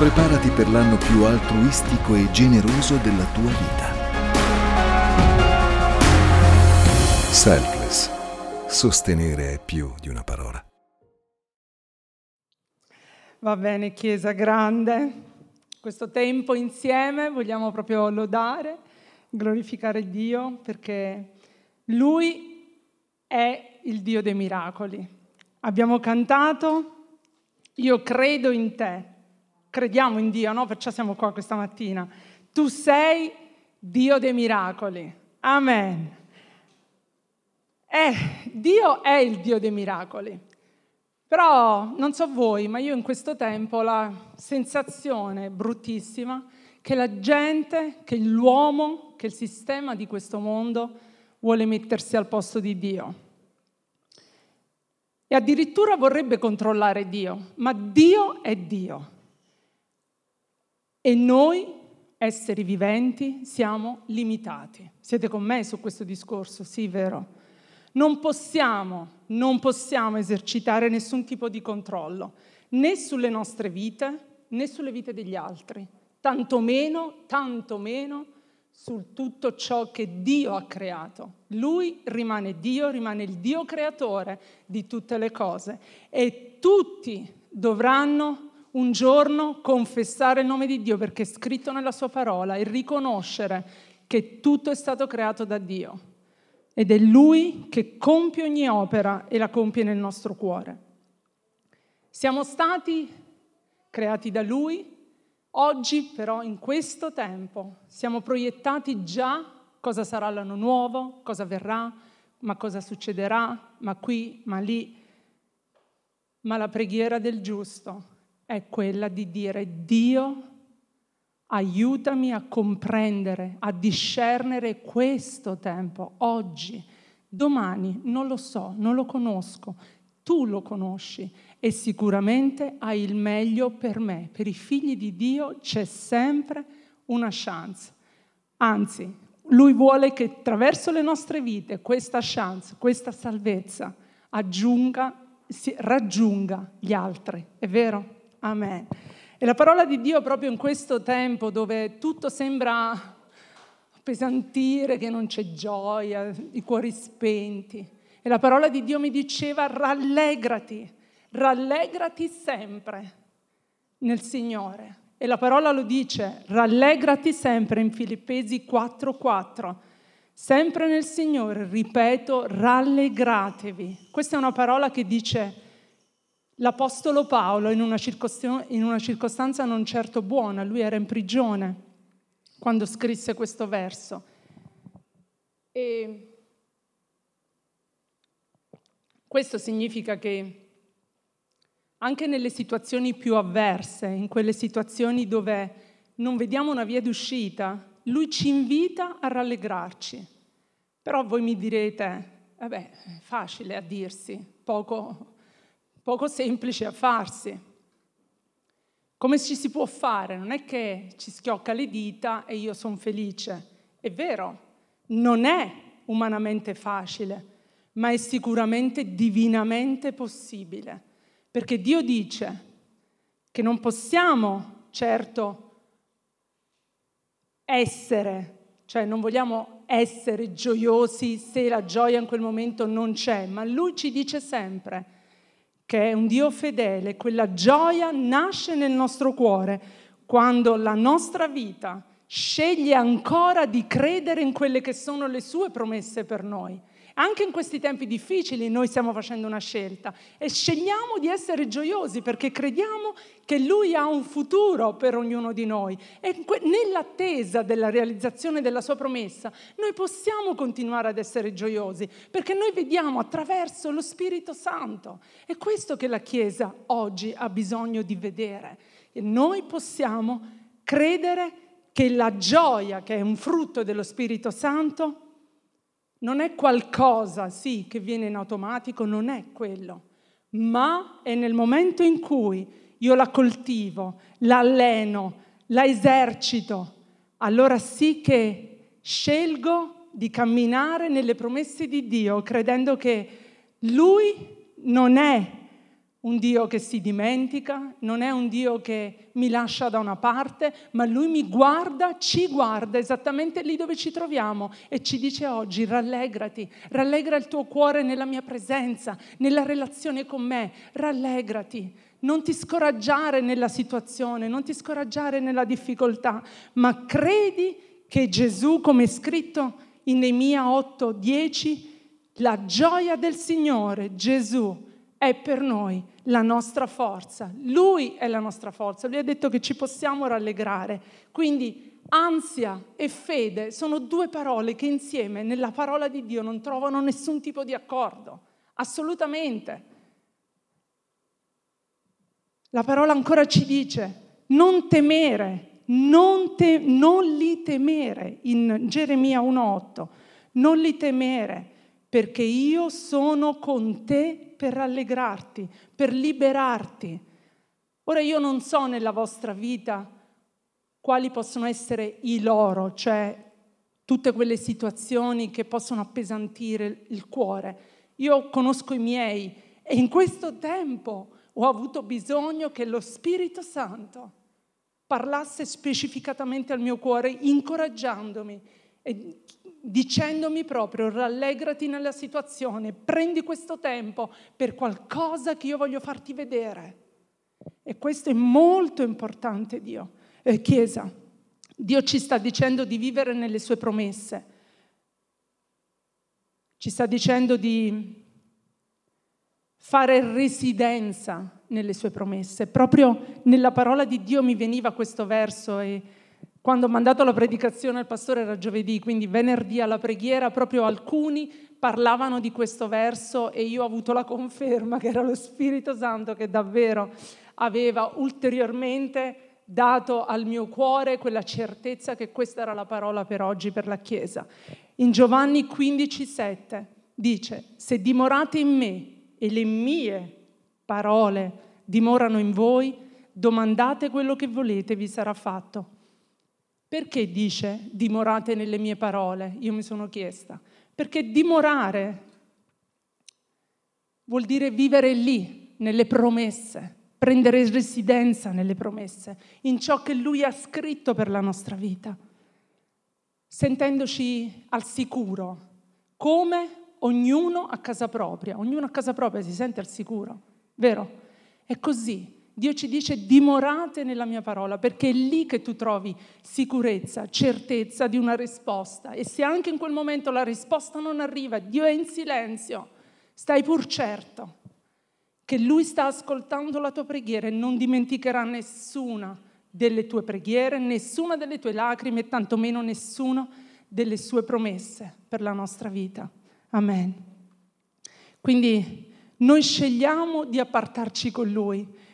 Preparati per l'anno più altruistico e generoso della tua vita. Selfless. Sostenere è più di una parola. Va bene, Chiesa grande. Questo tempo insieme vogliamo proprio lodare, glorificare Dio perché Lui è il Dio dei miracoli. Abbiamo cantato, io credo in te, crediamo in Dio, no? Perciò siamo qua questa mattina. Tu sei Dio dei miracoli. Amen. Eh, Dio è il Dio dei miracoli. Però non so voi, ma io in questo tempo ho la sensazione bruttissima che la gente, che l'uomo, che il sistema di questo mondo vuole mettersi al posto di Dio. E addirittura vorrebbe controllare Dio, ma Dio è Dio. E noi, esseri viventi, siamo limitati. Siete con me su questo discorso? Sì, vero? Non possiamo, non possiamo esercitare nessun tipo di controllo, né sulle nostre vite, né sulle vite degli altri, tanto meno, tanto meno su tutto ciò che Dio ha creato. Lui rimane Dio, rimane il Dio creatore di tutte le cose e tutti dovranno un giorno confessare il nome di Dio perché è scritto nella sua parola e riconoscere che tutto è stato creato da Dio ed è Lui che compie ogni opera e la compie nel nostro cuore. Siamo stati creati da Lui, oggi però in questo tempo siamo proiettati già cosa sarà l'anno nuovo, cosa verrà, ma cosa succederà, ma qui, ma lì. Ma la preghiera del giusto è quella di dire Dio aiutami a comprendere, a discernere questo tempo, oggi, domani, non lo so, non lo conosco, tu lo conosci e sicuramente hai il meglio per me. Per i figli di Dio c'è sempre una chance. Anzi, Lui vuole che attraverso le nostre vite questa chance, questa salvezza aggiunga, raggiunga gli altri. È vero? Amen. E la parola di Dio proprio in questo tempo dove tutto sembra pesantire, che non c'è gioia, i cuori spenti. E la parola di Dio mi diceva rallegrati, rallegrati sempre nel Signore. E la parola lo dice, rallegrati sempre in Filippesi 4:4. Sempre nel Signore, ripeto, rallegratevi. Questa è una parola che dice L'Apostolo Paolo, in una, in una circostanza non certo buona, lui era in prigione quando scrisse questo verso. E questo significa che anche nelle situazioni più avverse, in quelle situazioni dove non vediamo una via d'uscita, lui ci invita a rallegrarci. Però voi mi direte, vabbè, è facile a dirsi, poco, poco semplice a farsi. Come ci si può fare? Non è che ci schiocca le dita e io sono felice. È vero, non è umanamente facile, ma è sicuramente divinamente possibile. Perché Dio dice che non possiamo certo essere, cioè non vogliamo essere gioiosi se la gioia in quel momento non c'è, ma Lui ci dice sempre, che è un Dio fedele, quella gioia nasce nel nostro cuore quando la nostra vita sceglie ancora di credere in quelle che sono le sue promesse per noi. Anche in questi tempi difficili noi stiamo facendo una scelta e scegliamo di essere gioiosi perché crediamo che Lui ha un futuro per ognuno di noi e nell'attesa della realizzazione della sua promessa noi possiamo continuare ad essere gioiosi perché noi vediamo attraverso lo Spirito Santo. È questo che la Chiesa oggi ha bisogno di vedere e noi possiamo credere che la gioia che è un frutto dello Spirito Santo non è qualcosa, sì, che viene in automatico, non è quello, ma è nel momento in cui io la coltivo, la alleno, la esercito, allora sì che scelgo di camminare nelle promesse di Dio, credendo che Lui non è un Dio che si dimentica, non è un Dio che mi lascia da una parte, ma Lui mi guarda, ci guarda esattamente lì dove ci troviamo e ci dice oggi rallegrati, rallegra il tuo cuore nella mia presenza, nella relazione con me, rallegrati. Non ti scoraggiare nella situazione, non ti scoraggiare nella difficoltà, ma credi che Gesù, come è scritto in Neemia 8, 10, la gioia del Signore, Gesù, è per noi la nostra forza. Lui è la nostra forza. Lui ha detto che ci possiamo rallegrare. Quindi ansia e fede sono due parole che insieme nella parola di Dio non trovano nessun tipo di accordo. Assolutamente. La parola ancora ci dice non temere, non, te, non li temere in Geremia 1.8, non li temere perché io sono con te per rallegrarti, per liberarti. Ora io non so nella vostra vita quali possono essere i loro, cioè tutte quelle situazioni che possono appesantire il cuore. Io conosco i miei e in questo tempo ho avuto bisogno che lo Spirito Santo parlasse specificatamente al mio cuore, incoraggiandomi e dicendomi proprio rallegrati nella situazione, prendi questo tempo per qualcosa che io voglio farti vedere. E questo è molto importante, Dio. Eh, Chiesa, Dio ci sta dicendo di vivere nelle sue promesse. Ci sta dicendo di fare residenza nelle sue promesse. Proprio nella parola di Dio mi veniva questo verso e quando ho mandato la predicazione al pastore era giovedì, quindi venerdì alla preghiera, proprio alcuni parlavano di questo verso e io ho avuto la conferma che era lo Spirito Santo che davvero aveva ulteriormente dato al mio cuore quella certezza che questa era la parola per oggi, per la Chiesa. In Giovanni 15,7 dice, se dimorate in me e le mie parole dimorano in voi, domandate quello che volete, vi sarà fatto. Perché dice dimorate nelle mie parole? Io mi sono chiesta. Perché dimorare vuol dire vivere lì, nelle promesse, prendere residenza nelle promesse, in ciò che Lui ha scritto per la nostra vita, sentendoci al sicuro, come ognuno a casa propria. Ognuno a casa propria si sente al sicuro, vero? È così. Dio ci dice dimorate nella mia parola perché è lì che tu trovi sicurezza, certezza di una risposta. E se anche in quel momento la risposta non arriva, Dio è in silenzio, stai pur certo che Lui sta ascoltando la tua preghiera e non dimenticherà nessuna delle tue preghiere, nessuna delle tue lacrime e tantomeno nessuna delle sue promesse per la nostra vita. Amen. Quindi noi scegliamo di appartarci con Lui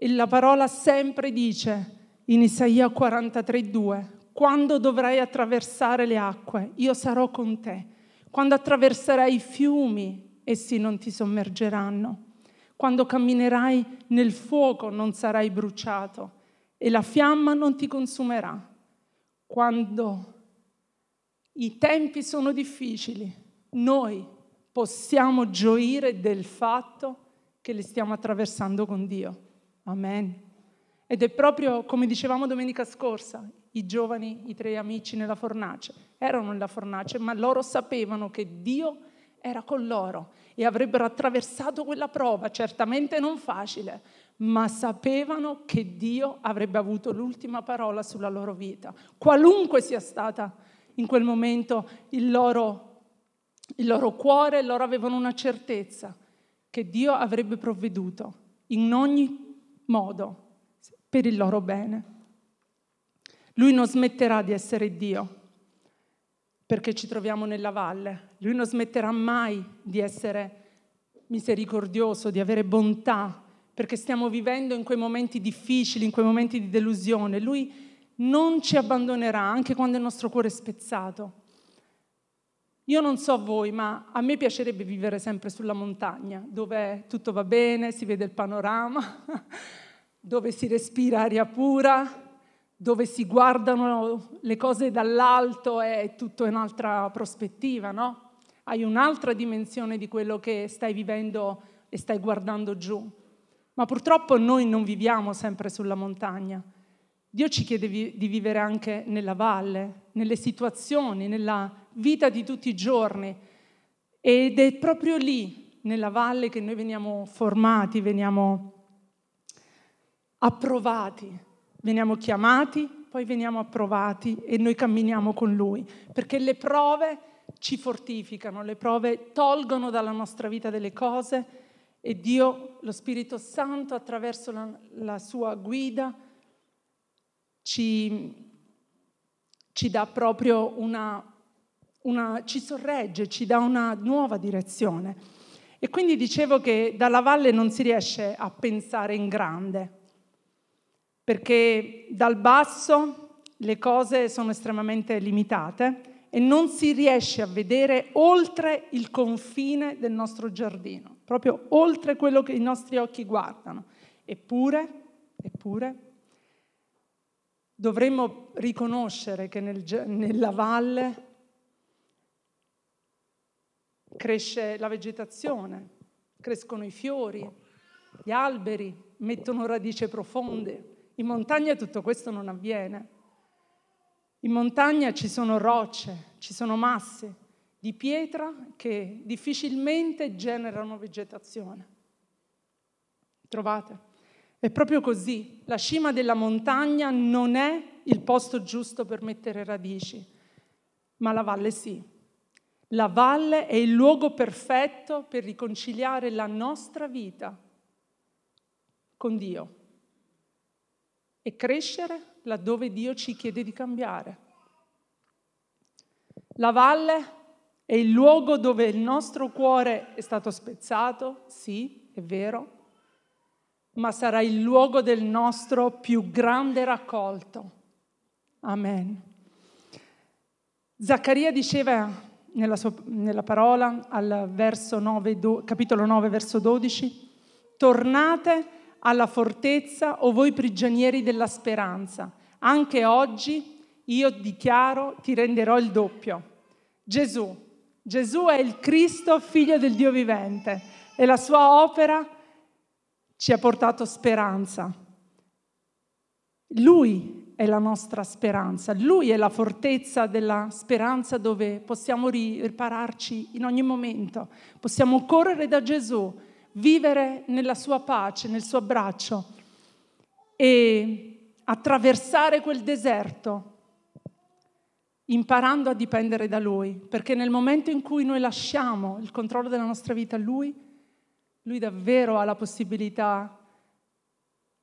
e la parola sempre dice in Isaia 43:2, quando dovrai attraversare le acque, io sarò con te. Quando attraverserai i fiumi, essi non ti sommergeranno. Quando camminerai nel fuoco non sarai bruciato e la fiamma non ti consumerà. Quando i tempi sono difficili, noi possiamo gioire del fatto che li stiamo attraversando con Dio. Amen. Ed è proprio come dicevamo domenica scorsa, i giovani, i tre amici nella fornace, erano nella fornace, ma loro sapevano che Dio era con loro e avrebbero attraversato quella prova, certamente non facile, ma sapevano che Dio avrebbe avuto l'ultima parola sulla loro vita, qualunque sia stata in quel momento il loro, il loro cuore, loro avevano una certezza che Dio avrebbe provveduto in ogni modo per il loro bene. Lui non smetterà di essere Dio perché ci troviamo nella valle. Lui non smetterà mai di essere misericordioso, di avere bontà, perché stiamo vivendo in quei momenti difficili, in quei momenti di delusione. Lui non ci abbandonerà anche quando il nostro cuore è spezzato. Io non so voi, ma a me piacerebbe vivere sempre sulla montagna, dove tutto va bene, si vede il panorama, dove si respira aria pura, dove si guardano le cose dall'alto è tutto un'altra prospettiva, no? Hai un'altra dimensione di quello che stai vivendo e stai guardando giù. Ma purtroppo noi non viviamo sempre sulla montagna. Dio ci chiede di vivere anche nella valle, nelle situazioni, nella vita di tutti i giorni. Ed è proprio lì, nella valle, che noi veniamo formati, veniamo approvati, veniamo chiamati, poi veniamo approvati e noi camminiamo con Lui, perché le prove ci fortificano, le prove tolgono dalla nostra vita delle cose e Dio, lo Spirito Santo, attraverso la, la sua guida, ci, ci dà proprio una, una, ci sorregge, ci dà una nuova direzione. E quindi dicevo che dalla valle non si riesce a pensare in grande, perché dal basso le cose sono estremamente limitate e non si riesce a vedere oltre il confine del nostro giardino, proprio oltre quello che i nostri occhi guardano. Eppure, eppure, dovremmo riconoscere che nel, nella valle cresce la vegetazione, crescono i fiori, gli alberi mettono radici profonde. In montagna tutto questo non avviene. In montagna ci sono rocce, ci sono masse di pietra che difficilmente generano vegetazione. Trovate? È proprio così. La cima della montagna non è il posto giusto per mettere radici, ma la valle sì. La valle è il luogo perfetto per riconciliare la nostra vita con Dio e crescere laddove Dio ci chiede di cambiare. La valle è il luogo dove il nostro cuore è stato spezzato, sì, è vero, ma sarà il luogo del nostro più grande raccolto. Amen. Zaccaria diceva nella, sua, nella parola al 9, do, capitolo 9, verso 12, tornate alla fortezza o voi prigionieri della speranza. Anche oggi io dichiaro ti renderò il doppio. Gesù, Gesù è il Cristo, figlio del Dio vivente e la sua opera ci ha portato speranza. Lui è la nostra speranza, Lui è la fortezza della speranza dove possiamo ripararci in ogni momento, possiamo correre da Gesù, vivere nella sua pace, nel suo abbraccio e attraversare quel deserto imparando a dipendere da Lui, perché nel momento in cui noi lasciamo il controllo della nostra vita a Lui, lui davvero ha la possibilità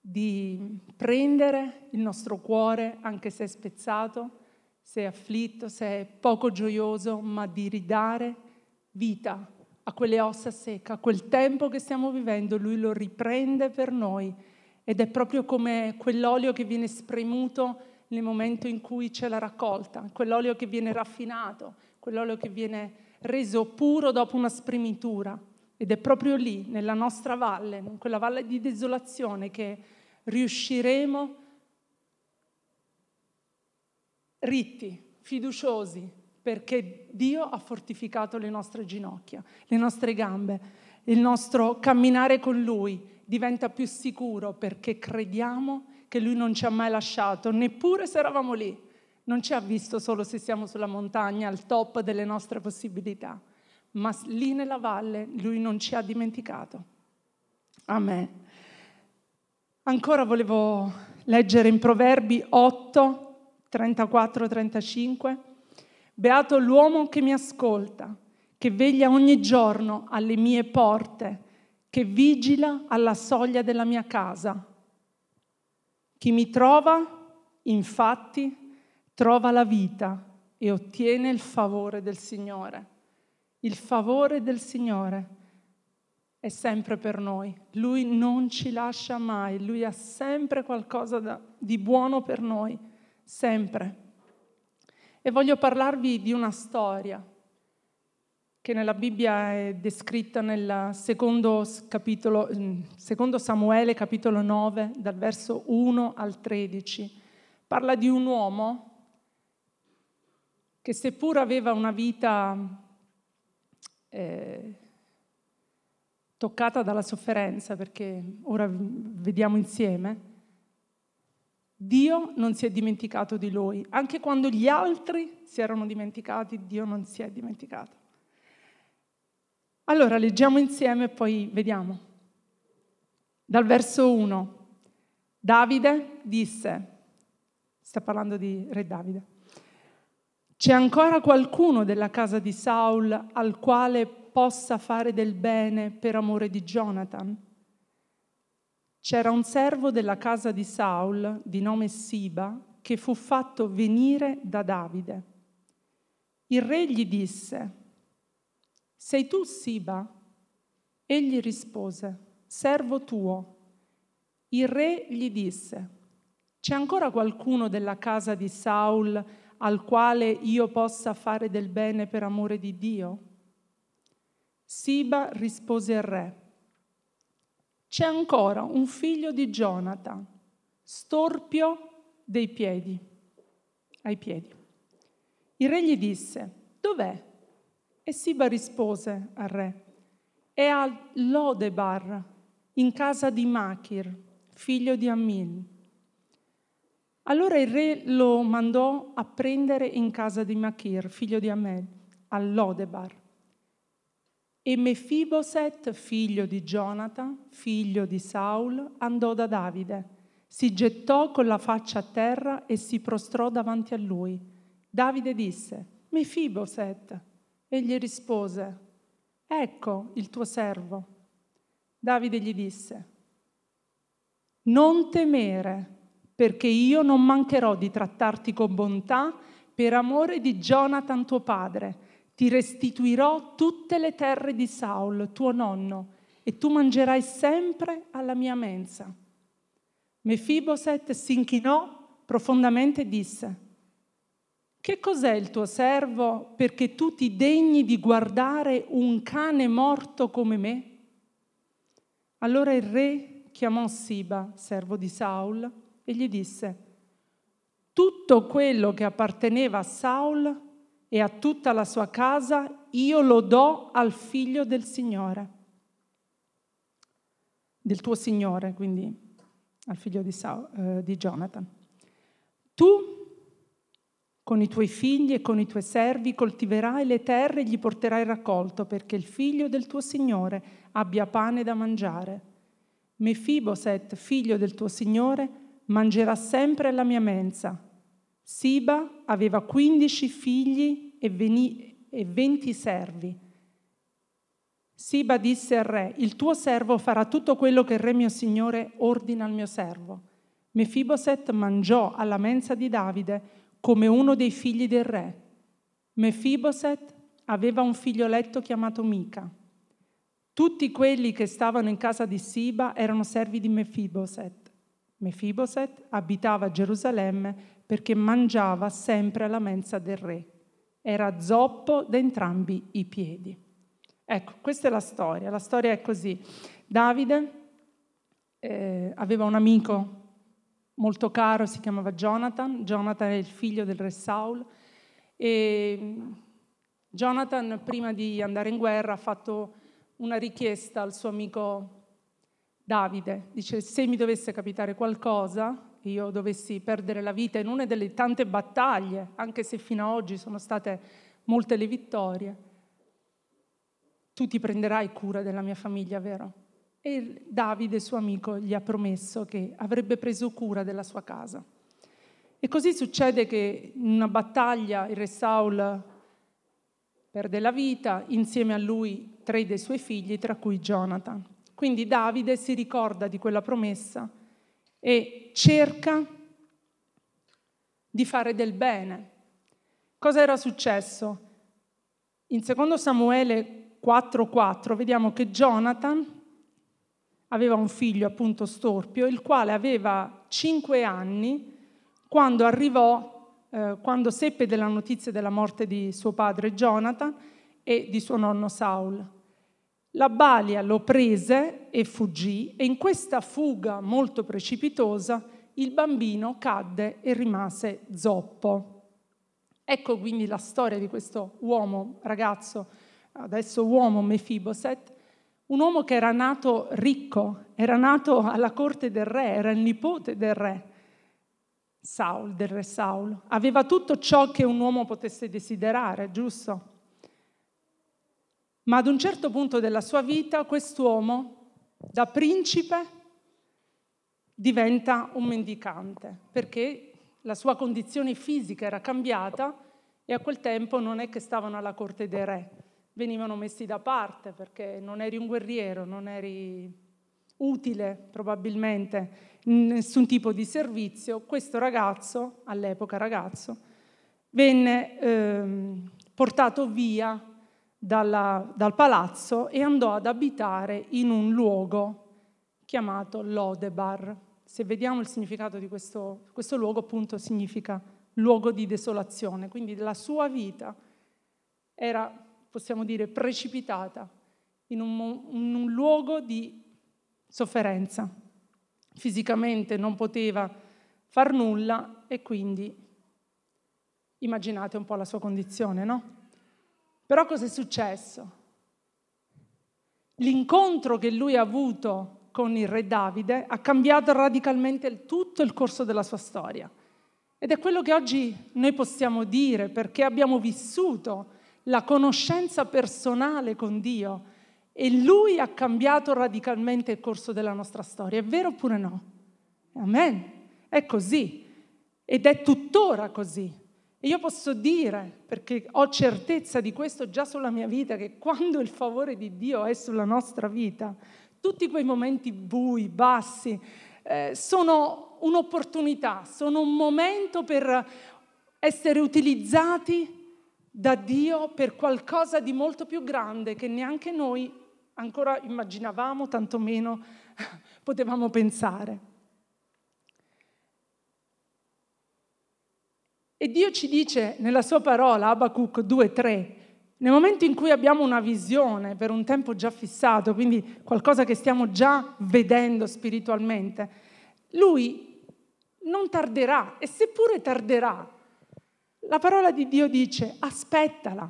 di prendere il nostro cuore, anche se è spezzato, se è afflitto, se è poco gioioso, ma di ridare vita a quelle ossa secche, a quel tempo che stiamo vivendo, lui lo riprende per noi ed è proprio come quell'olio che viene spremuto nel momento in cui c'è la raccolta, quell'olio che viene raffinato, quell'olio che viene reso puro dopo una spremitura. Ed è proprio lì, nella nostra valle, in quella valle di desolazione, che riusciremo ritti, fiduciosi, perché Dio ha fortificato le nostre ginocchia, le nostre gambe, il nostro camminare con Lui diventa più sicuro perché crediamo che Lui non ci ha mai lasciato, neppure se eravamo lì. Non ci ha visto solo se siamo sulla montagna, al top delle nostre possibilità ma lì nella valle lui non ci ha dimenticato. Amen. Ancora volevo leggere in Proverbi 8, 34-35. Beato l'uomo che mi ascolta, che veglia ogni giorno alle mie porte, che vigila alla soglia della mia casa. Chi mi trova, infatti, trova la vita e ottiene il favore del Signore. Il favore del Signore è sempre per noi. Lui non ci lascia mai, Lui ha sempre qualcosa da, di buono per noi, sempre. E voglio parlarvi di una storia che nella Bibbia è descritta nel secondo, capitolo, mm, secondo Samuele capitolo 9, dal verso 1 al 13. Parla di un uomo che seppur aveva una vita eh, toccata dalla sofferenza, perché ora vediamo insieme, Dio non si è dimenticato di lui. Anche quando gli altri si erano dimenticati, Dio non si è dimenticato. Allora leggiamo insieme e poi vediamo. Dal verso 1. Davide disse, sta parlando di Re Davide, c'è ancora qualcuno della casa di Saul al quale possa fare del bene per amore di Jonathan? C'era un servo della casa di Saul, di nome Siba, che fu fatto venire da Davide. Il re gli disse, Sei tu Siba? Egli rispose, Servo tuo. Il re gli disse, C'è ancora qualcuno della casa di Saul al quale io possa fare del bene per amore di Dio? Siba rispose al re, c'è ancora un figlio di Jonathan, storpio dei piedi, ai piedi. Il re gli disse, dov'è? E Siba rispose al re, è a Lodebar, in casa di Machir, figlio di Amin. Allora il re lo mandò a prendere in casa di Machir, figlio di Amel, a Lodebar. E Mefiboset, figlio di Jonathan, figlio di Saul, andò da Davide, si gettò con la faccia a terra e si prostrò davanti a lui. Davide disse, Mefiboset. Egli rispose, ecco il tuo servo. Davide gli disse, non temere, perché io non mancherò di trattarti con bontà per amore di Jonathan tuo padre ti restituirò tutte le terre di Saul, tuo nonno, e tu mangerai sempre alla mia mensa. Mefiboset si inchinò profondamente e disse, che cos'è il tuo servo perché tu ti degni di guardare un cane morto come me? Allora il re chiamò Siba, servo di Saul, e gli disse, tutto quello che apparteneva a Saul e a tutta la sua casa io lo do al figlio del Signore, del tuo Signore, quindi al figlio di, Saul, eh, di Jonathan. Tu con i tuoi figli e con i tuoi servi coltiverai le terre e gli porterai raccolto perché il figlio del tuo Signore abbia pane da mangiare. Mefiboset, figlio del tuo Signore, mangerà sempre alla mia mensa. Siba aveva quindici figli e, veni, e venti servi. Siba disse al re, il tuo servo farà tutto quello che il re mio signore ordina al mio servo. Mefiboset mangiò alla mensa di Davide come uno dei figli del re. Mefiboset aveva un figlioletto chiamato Mica. Tutti quelli che stavano in casa di Siba erano servi di Mefiboset. Mefiboset abitava a Gerusalemme perché mangiava sempre alla mensa del re era zoppo da entrambi i piedi. Ecco, questa è la storia. La storia è così. Davide eh, aveva un amico molto caro, si chiamava Jonathan. Jonathan è il figlio del re Saul. E Jonathan, prima di andare in guerra, ha fatto una richiesta al suo amico Davide. Dice, se mi dovesse capitare qualcosa, io dovessi perdere la vita in una delle tante battaglie, anche se fino ad oggi sono state molte le vittorie, tu ti prenderai cura della mia famiglia, vero? E Davide, suo amico, gli ha promesso che avrebbe preso cura della sua casa. E così succede che in una battaglia il re Saul perde la vita, insieme a lui tre dei suoi figli, tra cui Jonathan. Quindi Davide si ricorda di quella promessa e cerca di fare del bene. Cosa era successo? In 2 Samuele 4:4 vediamo che Jonathan aveva un figlio appunto storpio, il quale aveva cinque anni quando arrivò, eh, quando seppe della notizia della morte di suo padre Jonathan e di suo nonno Saul. La balia lo prese e fuggì e in questa fuga molto precipitosa il bambino cadde e rimase zoppo. Ecco quindi la storia di questo uomo, ragazzo, adesso uomo Mefiboset, un uomo che era nato ricco, era nato alla corte del re, era il nipote del re. Saul, del re Saul, aveva tutto ciò che un uomo potesse desiderare, giusto? Ma ad un certo punto della sua vita quest'uomo, da principe, diventa un mendicante, perché la sua condizione fisica era cambiata e a quel tempo non è che stavano alla corte dei re, venivano messi da parte perché non eri un guerriero, non eri utile probabilmente in nessun tipo di servizio. Questo ragazzo, all'epoca ragazzo, venne eh, portato via dalla, dal palazzo e andò ad abitare in un luogo chiamato Lodebar. Se vediamo il significato di questo, questo luogo, appunto, significa luogo di desolazione. Quindi la sua vita era, possiamo dire, precipitata in un, in un luogo di sofferenza. Fisicamente non poteva far nulla e quindi immaginate un po' la sua condizione, no? Però cosa è successo? L'incontro che lui ha avuto con il re Davide ha cambiato radicalmente tutto il corso della sua storia. Ed è quello che oggi noi possiamo dire perché abbiamo vissuto la conoscenza personale con Dio e Lui ha cambiato radicalmente il corso della nostra storia. È vero oppure no? Amen. È così ed è tuttora così. E io posso dire, perché ho certezza di questo già sulla mia vita, che quando il favore di Dio è sulla nostra vita, tutti quei momenti bui, bassi, eh, sono un'opportunità, sono un momento per essere utilizzati da Dio per qualcosa di molto più grande che neanche noi ancora immaginavamo, tantomeno potevamo pensare. E Dio ci dice nella sua parola, Abacuc 2-3, nel momento in cui abbiamo una visione per un tempo già fissato, quindi qualcosa che stiamo già vedendo spiritualmente, lui non tarderà e seppure tarderà, la parola di Dio dice aspettala,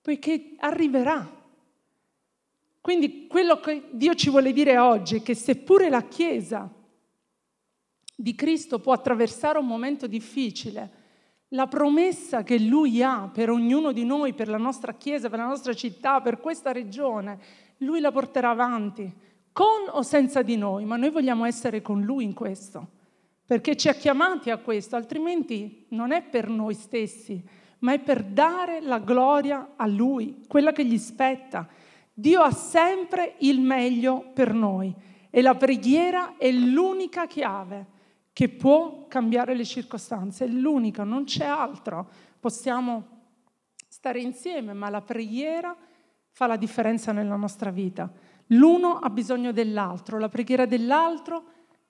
poiché arriverà. Quindi quello che Dio ci vuole dire oggi è che seppure la Chiesa di Cristo può attraversare un momento difficile, la promessa che Lui ha per ognuno di noi, per la nostra Chiesa, per la nostra città, per questa regione, Lui la porterà avanti, con o senza di noi, ma noi vogliamo essere con Lui in questo, perché ci ha chiamati a questo, altrimenti non è per noi stessi, ma è per dare la gloria a Lui, quella che gli spetta. Dio ha sempre il meglio per noi e la preghiera è l'unica chiave che può cambiare le circostanze, è l'unica, non c'è altro. Possiamo stare insieme, ma la preghiera fa la differenza nella nostra vita. L'uno ha bisogno dell'altro, la preghiera dell'altro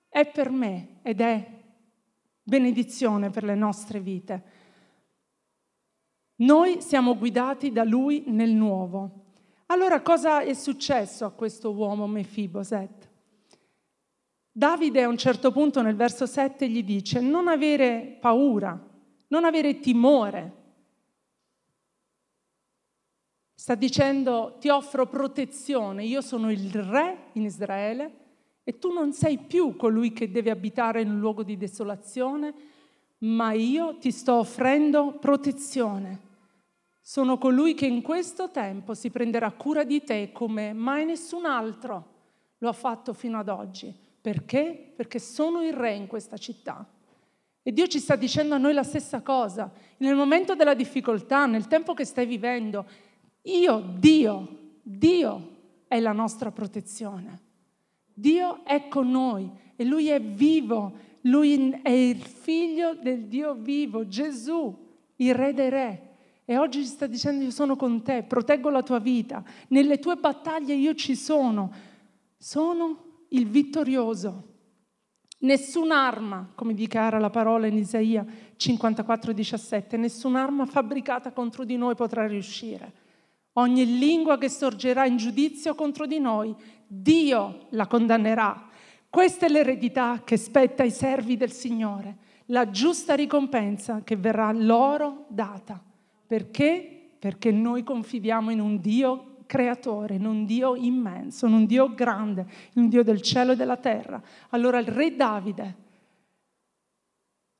è per me ed è benedizione per le nostre vite. Noi siamo guidati da lui nel nuovo. Allora cosa è successo a questo uomo Mefiboset? Davide a un certo punto nel verso 7 gli dice non avere paura, non avere timore. Sta dicendo ti offro protezione, io sono il re in Israele e tu non sei più colui che deve abitare in un luogo di desolazione, ma io ti sto offrendo protezione. Sono colui che in questo tempo si prenderà cura di te come mai nessun altro lo ha fatto fino ad oggi. Perché? Perché sono il re in questa città. E Dio ci sta dicendo a noi la stessa cosa. Nel momento della difficoltà, nel tempo che stai vivendo, io, Dio, Dio è la nostra protezione. Dio è con noi e Lui è vivo, Lui è il figlio del Dio vivo, Gesù, il Re dei Re. E oggi ci sta dicendo io sono con te, proteggo la tua vita, nelle tue battaglie io ci sono. Sono il vittorioso. Nessun'arma, come dichiara la parola in Isaia 54, 17, nessun'arma fabbricata contro di noi potrà riuscire. Ogni lingua che sorgerà in giudizio contro di noi, Dio la condannerà. Questa è l'eredità che spetta ai servi del Signore, la giusta ricompensa che verrà loro data. Perché? Perché noi confidiamo in un Dio creatore, in un Dio immenso, in un Dio grande, in un Dio del cielo e della terra. Allora il re Davide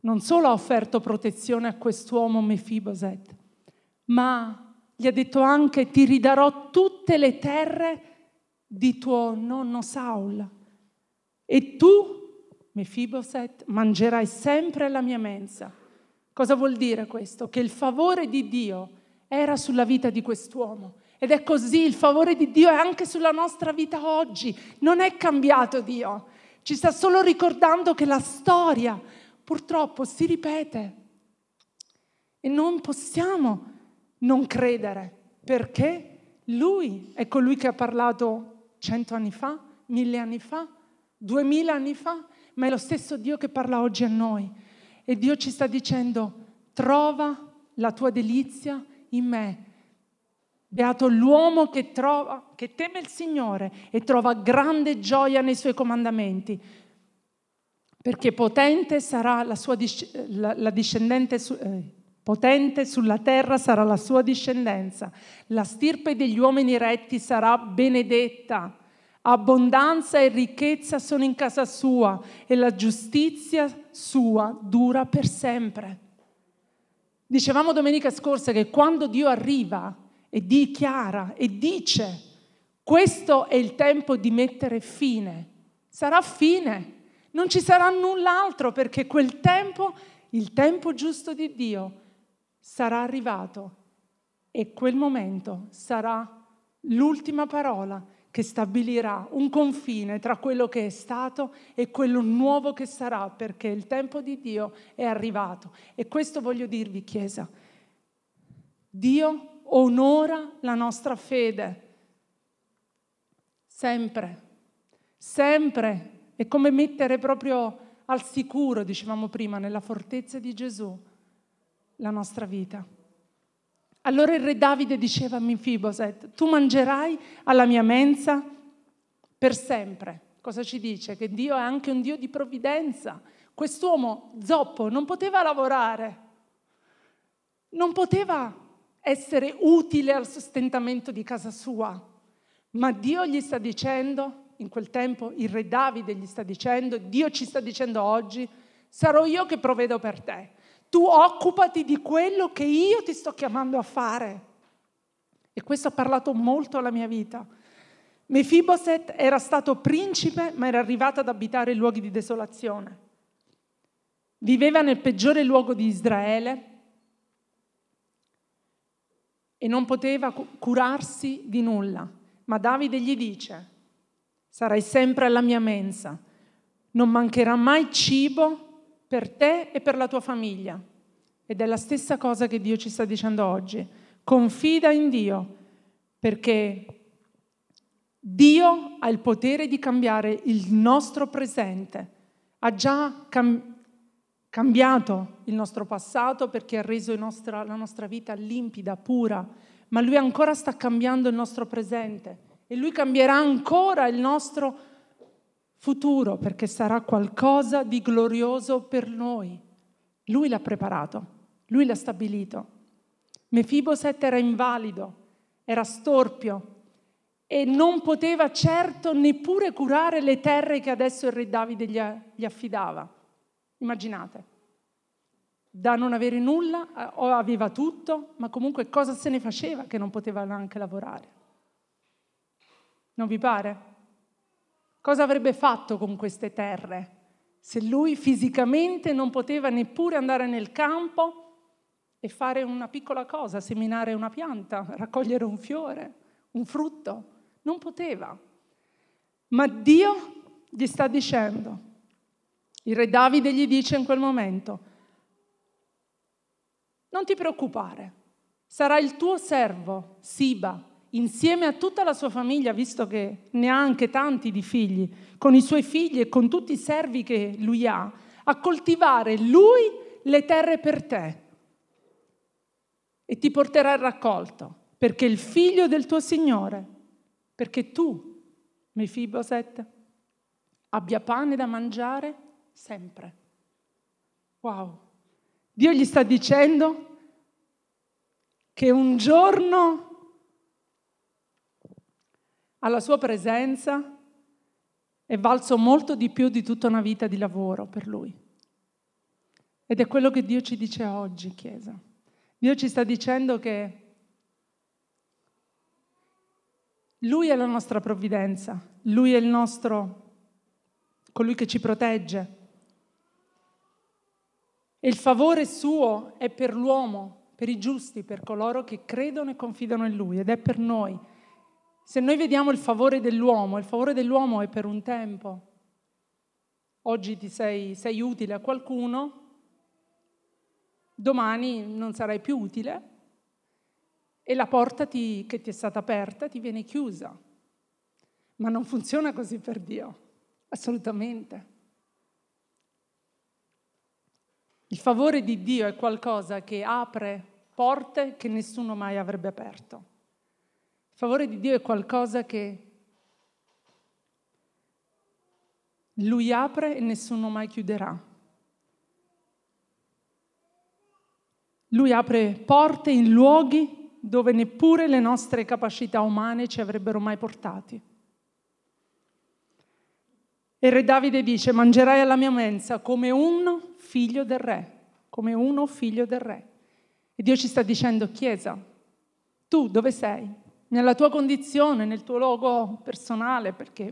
non solo ha offerto protezione a quest'uomo Mefiboset, ma gli ha detto anche ti ridarò tutte le terre di tuo nonno Saul e tu, Mefiboset, mangerai sempre la mia mensa. Cosa vuol dire questo? Che il favore di Dio era sulla vita di quest'uomo. Ed è così, il favore di Dio è anche sulla nostra vita oggi. Non è cambiato Dio. Ci sta solo ricordando che la storia purtroppo si ripete. E non possiamo non credere, perché Lui è colui che ha parlato cento anni fa, mille anni fa, duemila anni fa, ma è lo stesso Dio che parla oggi a noi. E Dio ci sta dicendo, trova la tua delizia in me. Beato l'uomo che, trova, che teme il Signore e trova grande gioia nei suoi comandamenti perché potente sarà la sua la, la discendente su, eh, potente sulla terra sarà la sua discendenza. La stirpe degli uomini retti sarà benedetta. Abbondanza e ricchezza sono in casa sua e la giustizia sua dura per sempre. Dicevamo domenica scorsa che quando Dio arriva e dichiara e dice questo è il tempo di mettere fine, sarà fine non ci sarà null'altro perché quel tempo, il tempo giusto di Dio, sarà arrivato e quel momento sarà l'ultima parola che stabilirà un confine tra quello che è stato e quello nuovo che sarà, perché il tempo di Dio è arrivato. E questo voglio dirvi, Chiesa. Dio onora la nostra fede. Sempre, sempre è come mettere proprio al sicuro, dicevamo prima, nella fortezza di Gesù, la nostra vita. Allora il re Davide diceva a Mefiboset, tu mangerai alla mia mensa per sempre. Cosa ci dice? Che Dio è anche un Dio di provvidenza. Quest'uomo zoppo non poteva lavorare, non poteva essere utile al sostentamento di casa sua, ma Dio gli sta dicendo in quel tempo il re Davide gli sta dicendo, Dio ci sta dicendo oggi, sarò io che provvedo per te. Tu occupati di quello che io ti sto chiamando a fare. E questo ha parlato molto alla mia vita. Mefiboset era stato principe, ma era arrivato ad abitare luoghi di desolazione. Viveva nel peggiore luogo di Israele e non poteva curarsi di nulla. Ma Davide gli dice, sarai sempre alla mia mensa, non mancherà mai cibo per te e per la tua famiglia. Ed è la stessa cosa che Dio ci sta dicendo oggi. Confida in Dio, perché Dio ha il potere di cambiare il nostro presente. Ha già cam- cambiato il nostro passato perché ha reso nostra, la nostra vita limpida, pura, ma Lui ancora sta cambiando il nostro presente e Lui cambierà ancora il nostro futuro perché sarà qualcosa di glorioso per noi. Lui l'ha preparato, Lui l'ha stabilito. Mefiboset era invalido, era storpio e non poteva certo neppure curare le terre che adesso il re Davide gli, affidava. Immaginate, da non avere nulla eh, o aveva tutto, ma comunque cosa se ne faceva che non poteva neanche lavorare? Non vi pare? Cosa avrebbe fatto con queste terre se lui fisicamente non poteva neppure andare nel campo e fare una piccola cosa, seminare una pianta, raccogliere un fiore, un frutto? Non poteva. Ma Dio gli sta dicendo, il re Davide gli dice in quel momento, non ti preoccupare, sarà il tuo servo, Siba, insieme a tutta la sua famiglia, visto che ne ha anche tanti di figli, con i suoi figli e con tutti i servi che lui ha, a coltivare lui le terre per te. E ti porterà il raccolto, perché il figlio del tuo Signore, perché tu, Mefiboset, abbia pane da mangiare sempre. Wow. Dio gli sta dicendo che un giorno alla sua presenza è valso molto di più di tutta una vita di lavoro per lui. Ed è quello che Dio ci dice oggi, Chiesa. Dio ci sta dicendo che Lui è la nostra provvidenza, Lui è il nostro, colui che ci protegge. E il favore suo è per l'uomo, per i giusti, per coloro che credono e confidano in Lui ed è per noi. Se noi vediamo il favore dell'uomo, il favore dell'uomo è per un tempo. Oggi ti sei, sei utile a qualcuno, domani non sarai più utile e la porta ti, che ti è stata aperta ti viene chiusa. Ma non funziona così per Dio, assolutamente. Il favore di Dio è qualcosa che apre porte che nessuno mai avrebbe aperto. Il favore di Dio è qualcosa che Lui apre e nessuno mai chiuderà. Lui apre porte in luoghi dove neppure le nostre capacità umane ci avrebbero mai portati. E Re Davide dice, mangerai alla mia mensa come un figlio del re, come uno figlio del re. E Dio ci sta dicendo, Chiesa, tu dove sei? Nella tua condizione, nel tuo luogo personale, perché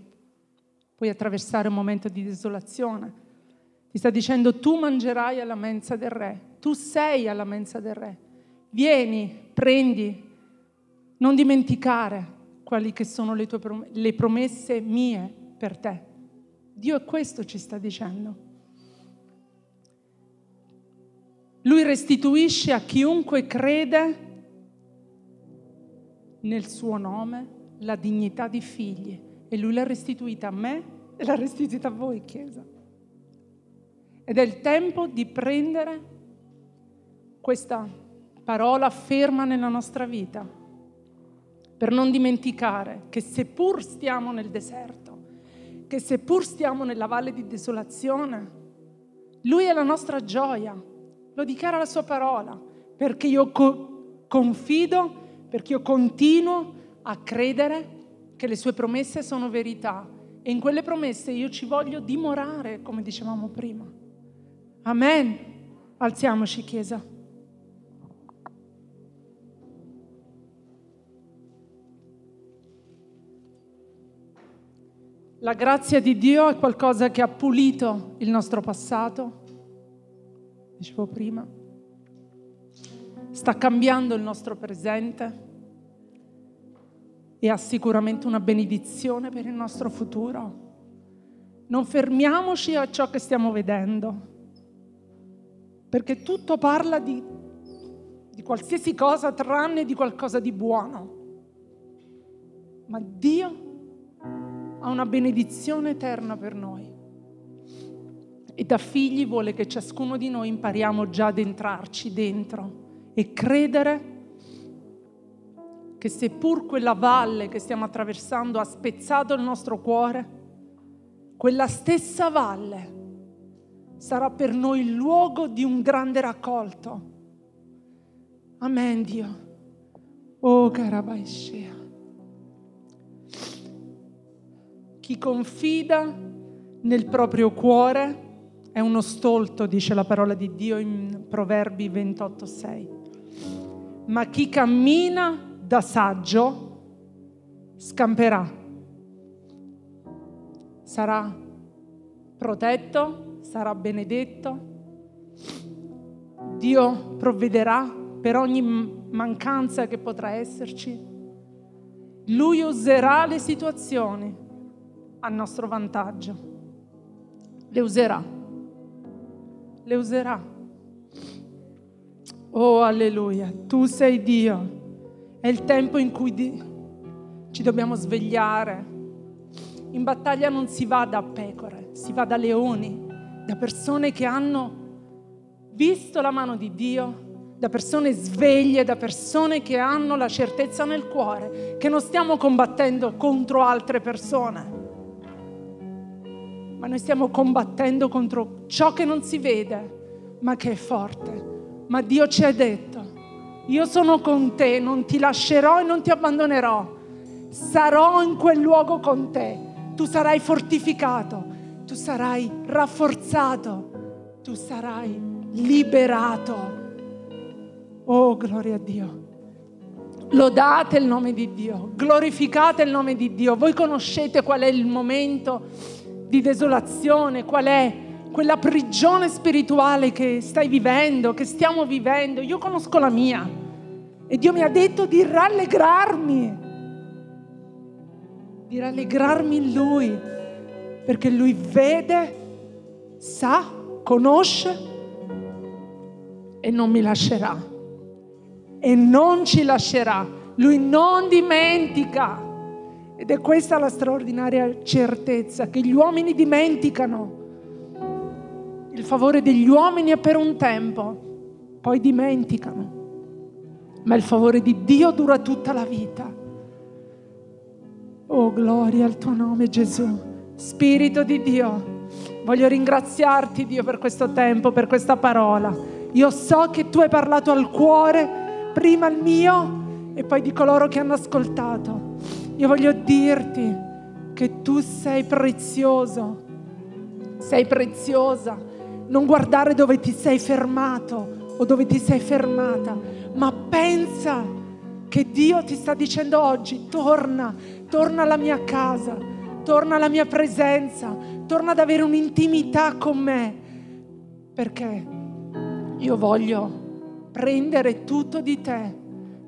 puoi attraversare un momento di desolazione. Ti sta dicendo, tu mangerai alla mensa del re, tu sei alla mensa del re. Vieni, prendi, non dimenticare quali che sono le, tue prom- le promesse mie per te. Dio è questo ci sta dicendo. Lui restituisce a chiunque crede nel suo nome la dignità di figli e lui l'ha restituita a me e l'ha restituita a voi, Chiesa. Ed è il tempo di prendere questa parola ferma nella nostra vita, per non dimenticare che seppur stiamo nel deserto, che seppur stiamo nella valle di desolazione, Lui è la nostra gioia, lo dichiara la sua parola, perché io co- confido, perché io continuo a credere che le sue promesse sono verità e in quelle promesse io ci voglio dimorare, come dicevamo prima. Amen. Alziamoci, Chiesa. La grazia di Dio è qualcosa che ha pulito il nostro passato, dicevo prima, sta cambiando il nostro presente e ha sicuramente una benedizione per il nostro futuro. Non fermiamoci a ciò che stiamo vedendo, perché tutto parla di, di qualsiasi cosa tranne di qualcosa di buono. Ma Dio ha una benedizione eterna per noi. E da figli vuole che ciascuno di noi impariamo già ad entrarci dentro e credere che seppur quella valle che stiamo attraversando ha spezzato il nostro cuore, quella stessa valle sarà per noi il luogo di un grande raccolto. Amen Dio. Oh Carabaiscea. Chi confida nel proprio cuore è uno stolto, dice la parola di Dio in Proverbi 28:6. Ma chi cammina da saggio scamperà. Sarà protetto, sarà benedetto. Dio provvederà per ogni mancanza che potrà esserci. Lui userà le situazioni a nostro vantaggio. Le userà. Le userà. Oh alleluia, tu sei Dio. È il tempo in cui di- ci dobbiamo svegliare. In battaglia non si va da pecore, si va da leoni, da persone che hanno visto la mano di Dio, da persone sveglie, da persone che hanno la certezza nel cuore che non stiamo combattendo contro altre persone, ma noi stiamo combattendo contro ciò che non si vede, ma che è forte. Ma Dio ci ha detto, io sono con te, non ti lascerò e non ti abbandonerò. sarò in quel luogo con te. Tu sarai fortificato, tu sarai rafforzato, tu sarai liberato. Oh, gloria a Dio. Lodate il nome di Dio, glorificate il nome di Dio. Voi conoscete qual è il momento di desolazione, qual è quella prigione spirituale che stai vivendo, che stiamo vivendo. Io conosco la mia e Dio mi ha detto di rallegrarmi, di rallegrarmi in Lui, perché Lui vede, sa, conosce e non mi lascerà e non ci lascerà. Lui non dimentica. Ed è questa la straordinaria certezza, che gli uomini dimenticano. Il favore degli uomini è per un tempo, poi dimenticano. Ma il favore di Dio dura tutta la vita. Oh, gloria al tuo nome Gesù. Spirito di Dio, voglio ringraziarti Dio per questo tempo, per questa parola. Io so che tu hai parlato al cuore prima il mio e poi di coloro che hanno ascoltato. Io voglio dirti che tu sei prezioso, sei preziosa. Non guardare dove ti sei fermato o dove ti sei fermata, ma pensa che Dio ti sta dicendo oggi, torna, torna alla mia casa, torna alla mia presenza, torna ad avere un'intimità con me, perché io voglio prendere tutto di te,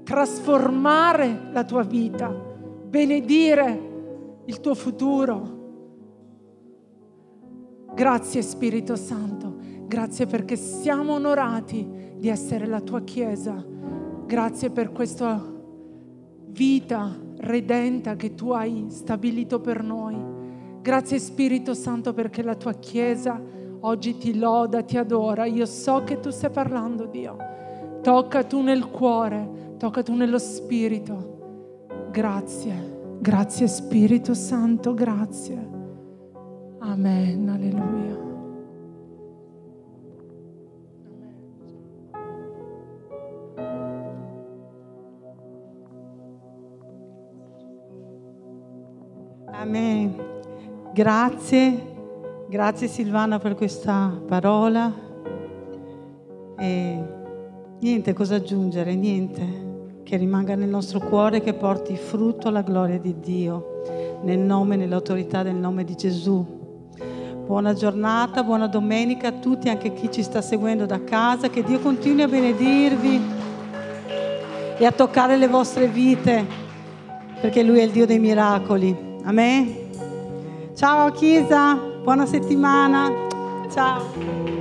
trasformare la tua vita, benedire il tuo futuro. Grazie Spirito Santo, grazie perché siamo onorati di essere la tua Chiesa. Grazie per questa vita redenta che tu hai stabilito per noi. Grazie Spirito Santo perché la tua Chiesa oggi ti loda, ti adora. Io so che tu stai parlando, Dio. Tocca tu nel cuore, tocca tu nello spirito. Grazie, grazie Spirito Santo, grazie. Amen, alleluia. Amen. Grazie, grazie Silvana per questa parola. E Niente cosa aggiungere, niente. Che rimanga nel nostro cuore, che porti frutto alla gloria di Dio, nel nome e nell'autorità del nome di Gesù. Buona giornata, buona domenica a tutti, anche chi ci sta seguendo da casa. Che Dio continui a benedirvi e a toccare le vostre vite, perché Lui è il Dio dei miracoli. Amen. Ciao Chiesa, buona settimana. Ciao.